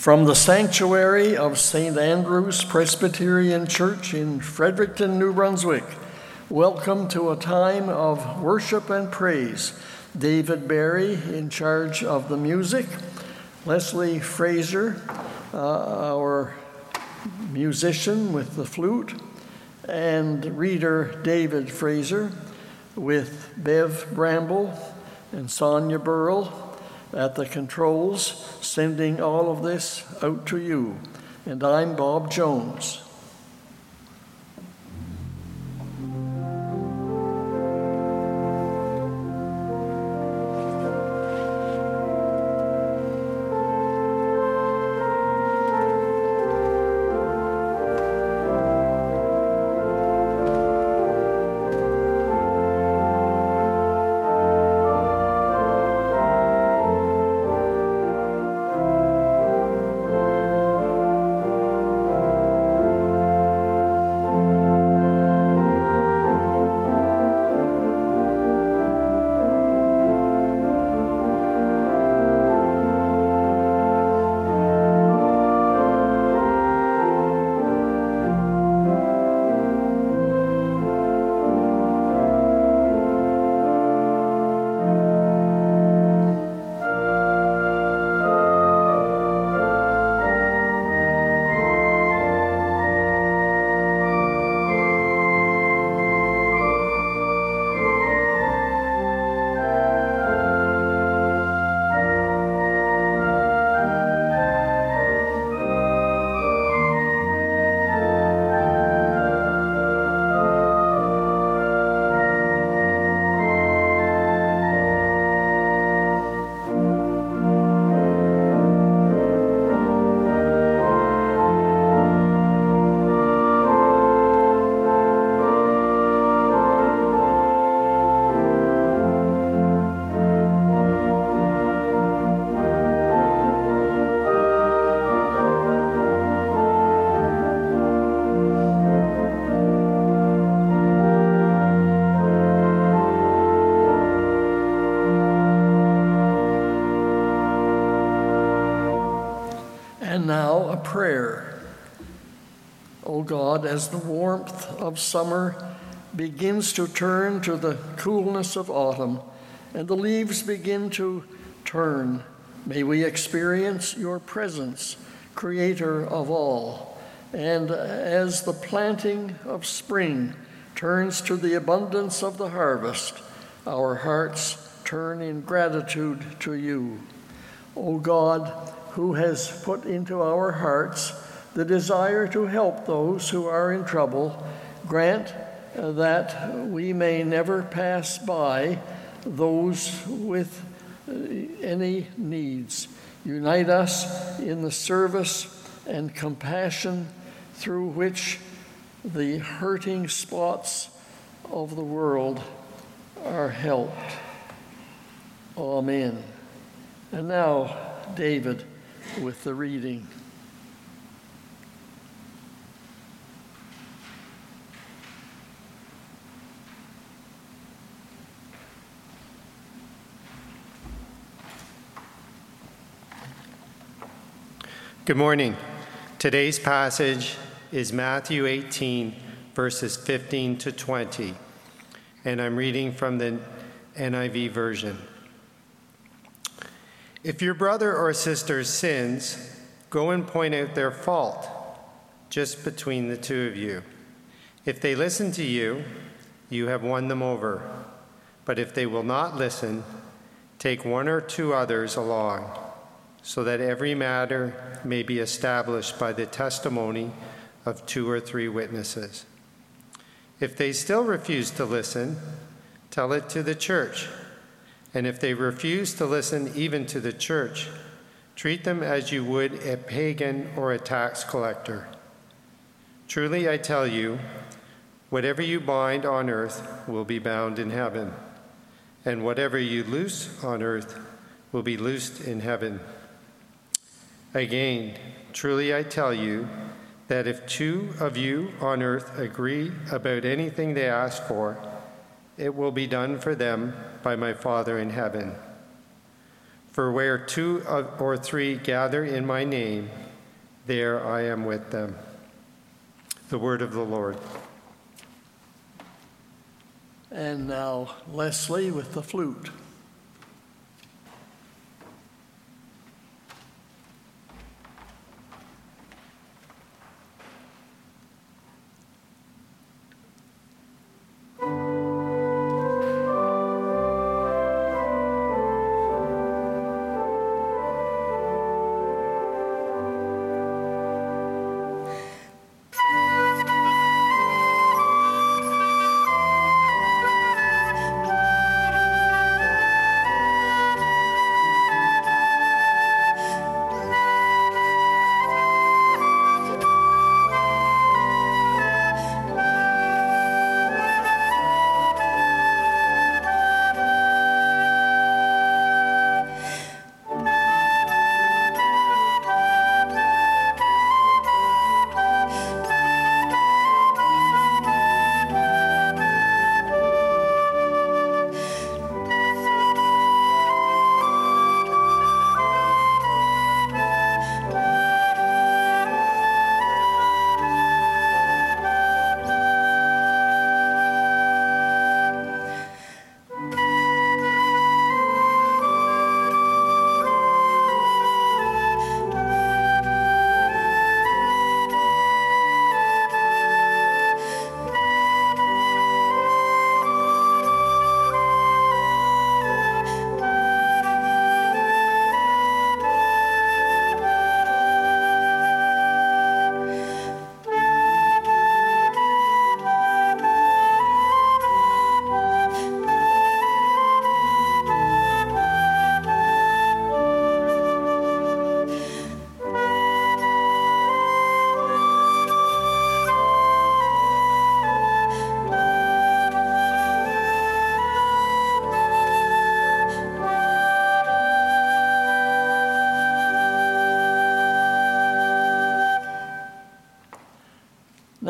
From the sanctuary of St. Andrew's Presbyterian Church in Fredericton, New Brunswick, welcome to a time of worship and praise. David Barry in charge of the music, Leslie Fraser, uh, our musician with the flute, and reader David Fraser with Bev Bramble and Sonia Burrell at the controls, sending all of this out to you. And I'm Bob Jones. O God, as the warmth of summer begins to turn to the coolness of autumn and the leaves begin to turn, may we experience your presence, Creator of all. And as the planting of spring turns to the abundance of the harvest, our hearts turn in gratitude to you. O God, who has put into our hearts the desire to help those who are in trouble, grant that we may never pass by those with uh, any needs. Unite us in the service and compassion through which the hurting spots of the world are helped. Amen. And now, David with the reading. Good morning. Today's passage is Matthew 18, verses 15 to 20, and I'm reading from the NIV version. If your brother or sister sins, go and point out their fault just between the two of you. If they listen to you, you have won them over. But if they will not listen, take one or two others along, so that every matter may be established by the testimony of two or three witnesses. If they still refuse to listen, tell it to the church. And if they refuse to listen even to the church, treat them as you would a pagan or a tax collector. Truly, I tell you, whatever you bind on earth will be bound in heaven, and whatever you loose on earth will be loosed in heaven. Again, truly I tell you that if two of you on earth agree about anything they ask for, it will be done for them by my Father in heaven. For where two or three gather in my name, there I am with them. The word of the Lord. And now Leslie with the flute.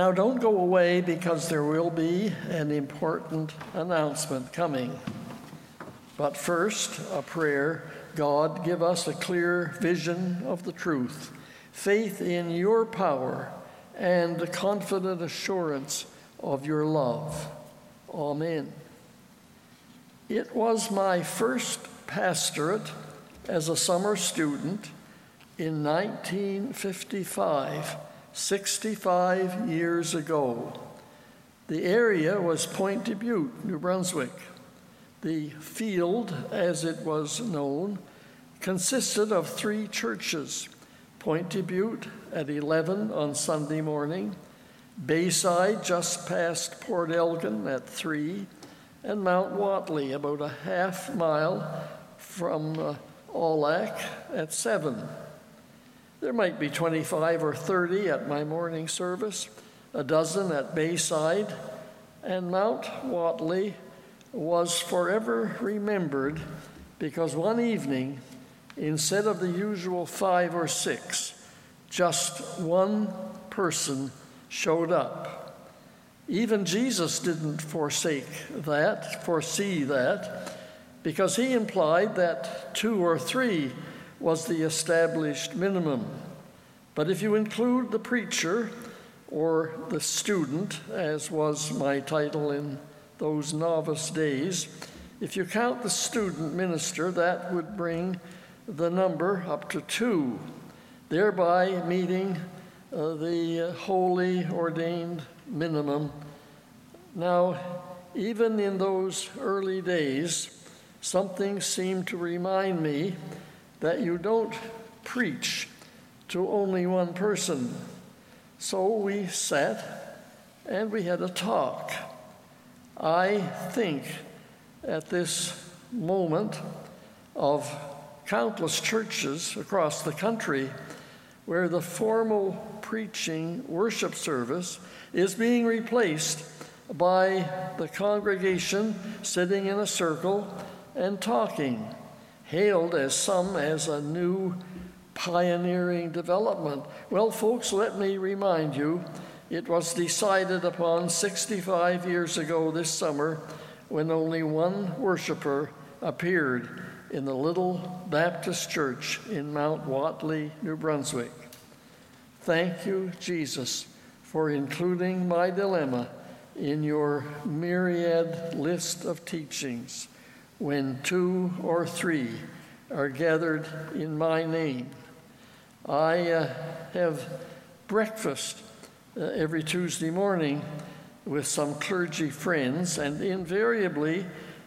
Now, don't go away because there will be an important announcement coming. But first, a prayer God, give us a clear vision of the truth, faith in your power, and a confident assurance of your love. Amen. It was my first pastorate as a summer student in 1955 65 years ago. The area was Point de Bute, New Brunswick. The field, as it was known, consisted of three churches Point de Bute at 11 on Sunday morning, Bayside just past Port Elgin at 3, and Mount Whatley about a half mile from uh, Aulac at 7. There might be 25 or 30 at my morning service, a dozen at Bayside, and Mount Whatley was forever remembered because one evening, instead of the usual five or six, just one person showed up. Even Jesus didn't forsake that, foresee that, because he implied that two or three was the established minimum. But if you include the preacher or the student, as was my title in those novice days, if you count the student minister, that would bring the number up to two, thereby meeting uh, the holy ordained minimum. Now, even in those early days, something seemed to remind me that you don't preach to only one person. So we sat and we had a talk. I think at this moment of countless churches across the country where the formal preaching worship service is being replaced by the congregation sitting in a circle and talking hailed as some as a new pioneering development. Well, folks, let me remind you, it was decided upon 65 years ago this summer when only one worshiper appeared in the Little Baptist Church in Mount Whatley, New Brunswick. Thank you, Jesus, for including my dilemma in your myriad list of teachings when two or three are gathered in my name. I uh, have breakfast uh, every Tuesday morning with some clergy friends, and invariably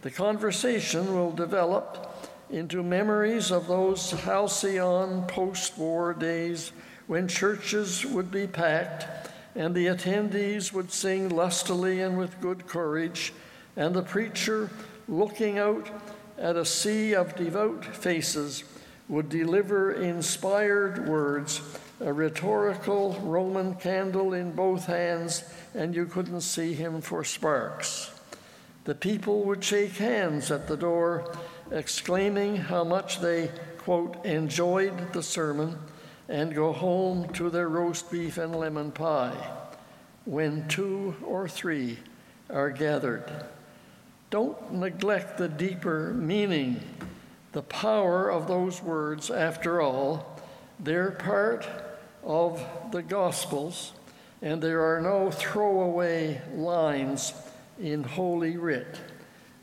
the conversation will develop into memories of those halcyon post war days when churches would be packed and the attendees would sing lustily and with good courage, and the preacher, looking out at a sea of devout faces, would deliver inspired words, a rhetorical Roman candle in both hands, and you couldn't see him for sparks. The people would shake hands at the door, exclaiming how much they, quote, enjoyed the sermon and go home to their roast beef and lemon pie when two or three are gathered. Don't neglect the deeper meaning, the power of those words. After all, they're part of the Gospels, and there are no throwaway lines in Holy Writ.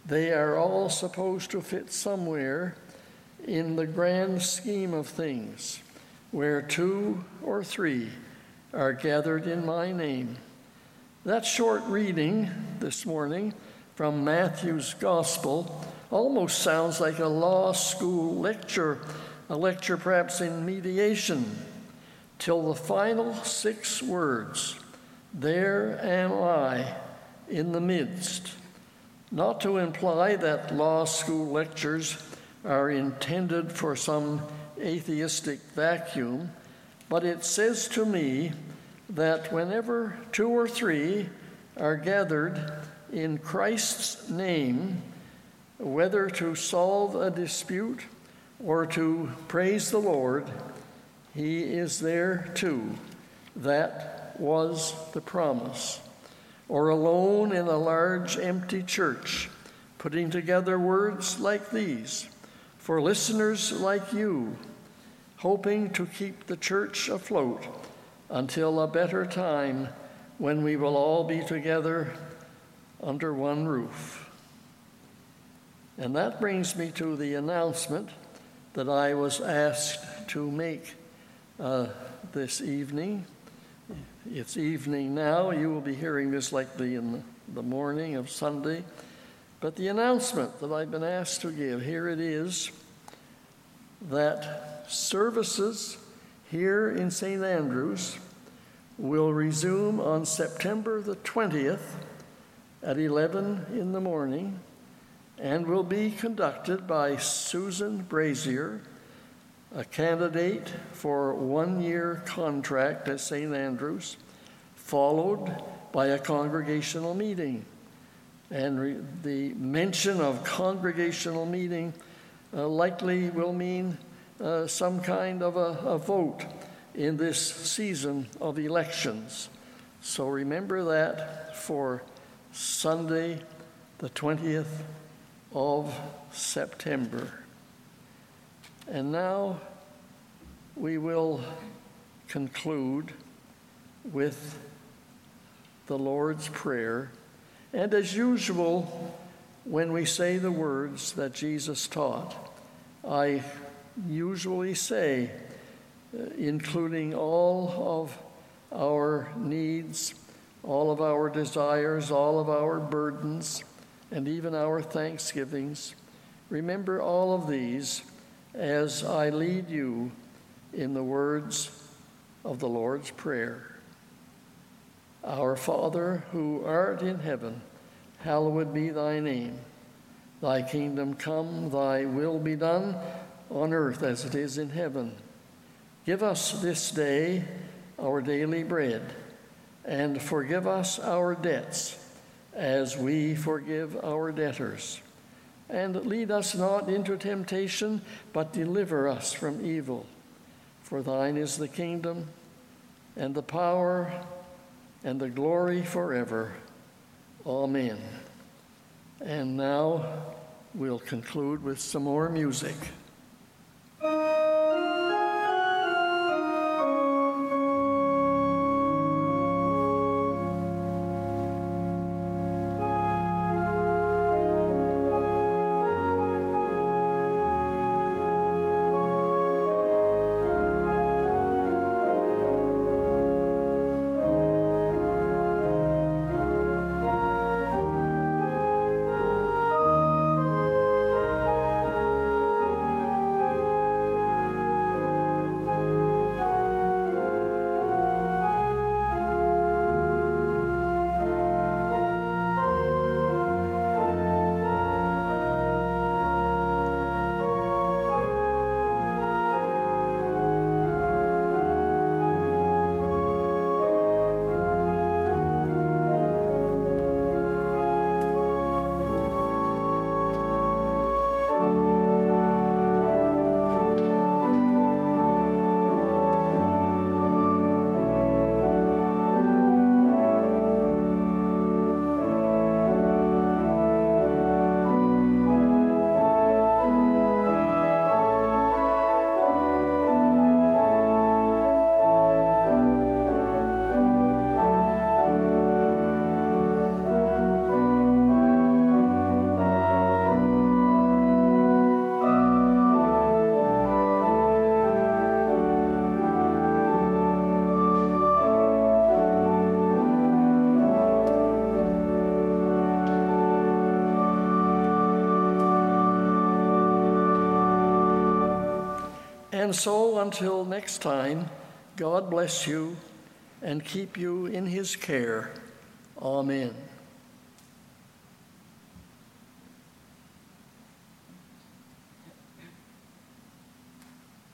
They are all supposed to fit somewhere in the grand scheme of things where two or three are gathered in my name. That short reading this morning from Matthew's Gospel almost sounds like a law school lecture, a lecture perhaps in mediation, till the final six words There am I in the midst. Not to imply that law school lectures are intended for some atheistic vacuum, but it says to me that whenever two or three are gathered in Christ's name, whether to solve a dispute or to praise the Lord, He is there too. That was the promise. Or alone in a large empty church, putting together words like these for listeners like you hoping to keep the church afloat until a better time when we will all be together under one roof. And that brings me to the announcement that I was asked to make uh, this evening. It's evening now. You will be hearing this likely in the, morning of Sunday. But the announcement that I've been asked to give, here it is that services here in St. Andrews will resume on September the 20th at 11 in the morning and will be conducted by Susan Brazier, a candidate for one year contract at St. Andrews, followed by a congregational meeting. And re- the mention of congregational meeting uh, likely will mean uh, some kind of a, a vote in this season of elections. So remember that for Sunday, the 20th of September. And now we will conclude with the Lord's Prayer. And as usual, when we say the words that Jesus taught, I usually say, uh, including all of our needs, all of our desires, all of our burdens, and even our thanksgivings. Remember all of these as I lead you in the words of the Lord's Prayer. Our Father, who art in heaven, hallowed be thy name. Thy kingdom come, thy will be done on earth as it is in heaven. Give us this day our daily bread, and forgive us our debts as we forgive our debtors. And lead us not into temptation, but deliver us from evil. For thine is the kingdom, and the power, and the glory forever. Amen. And now, we'll conclude with some more music. And so, until next time, God bless you and keep you in his care. Amen.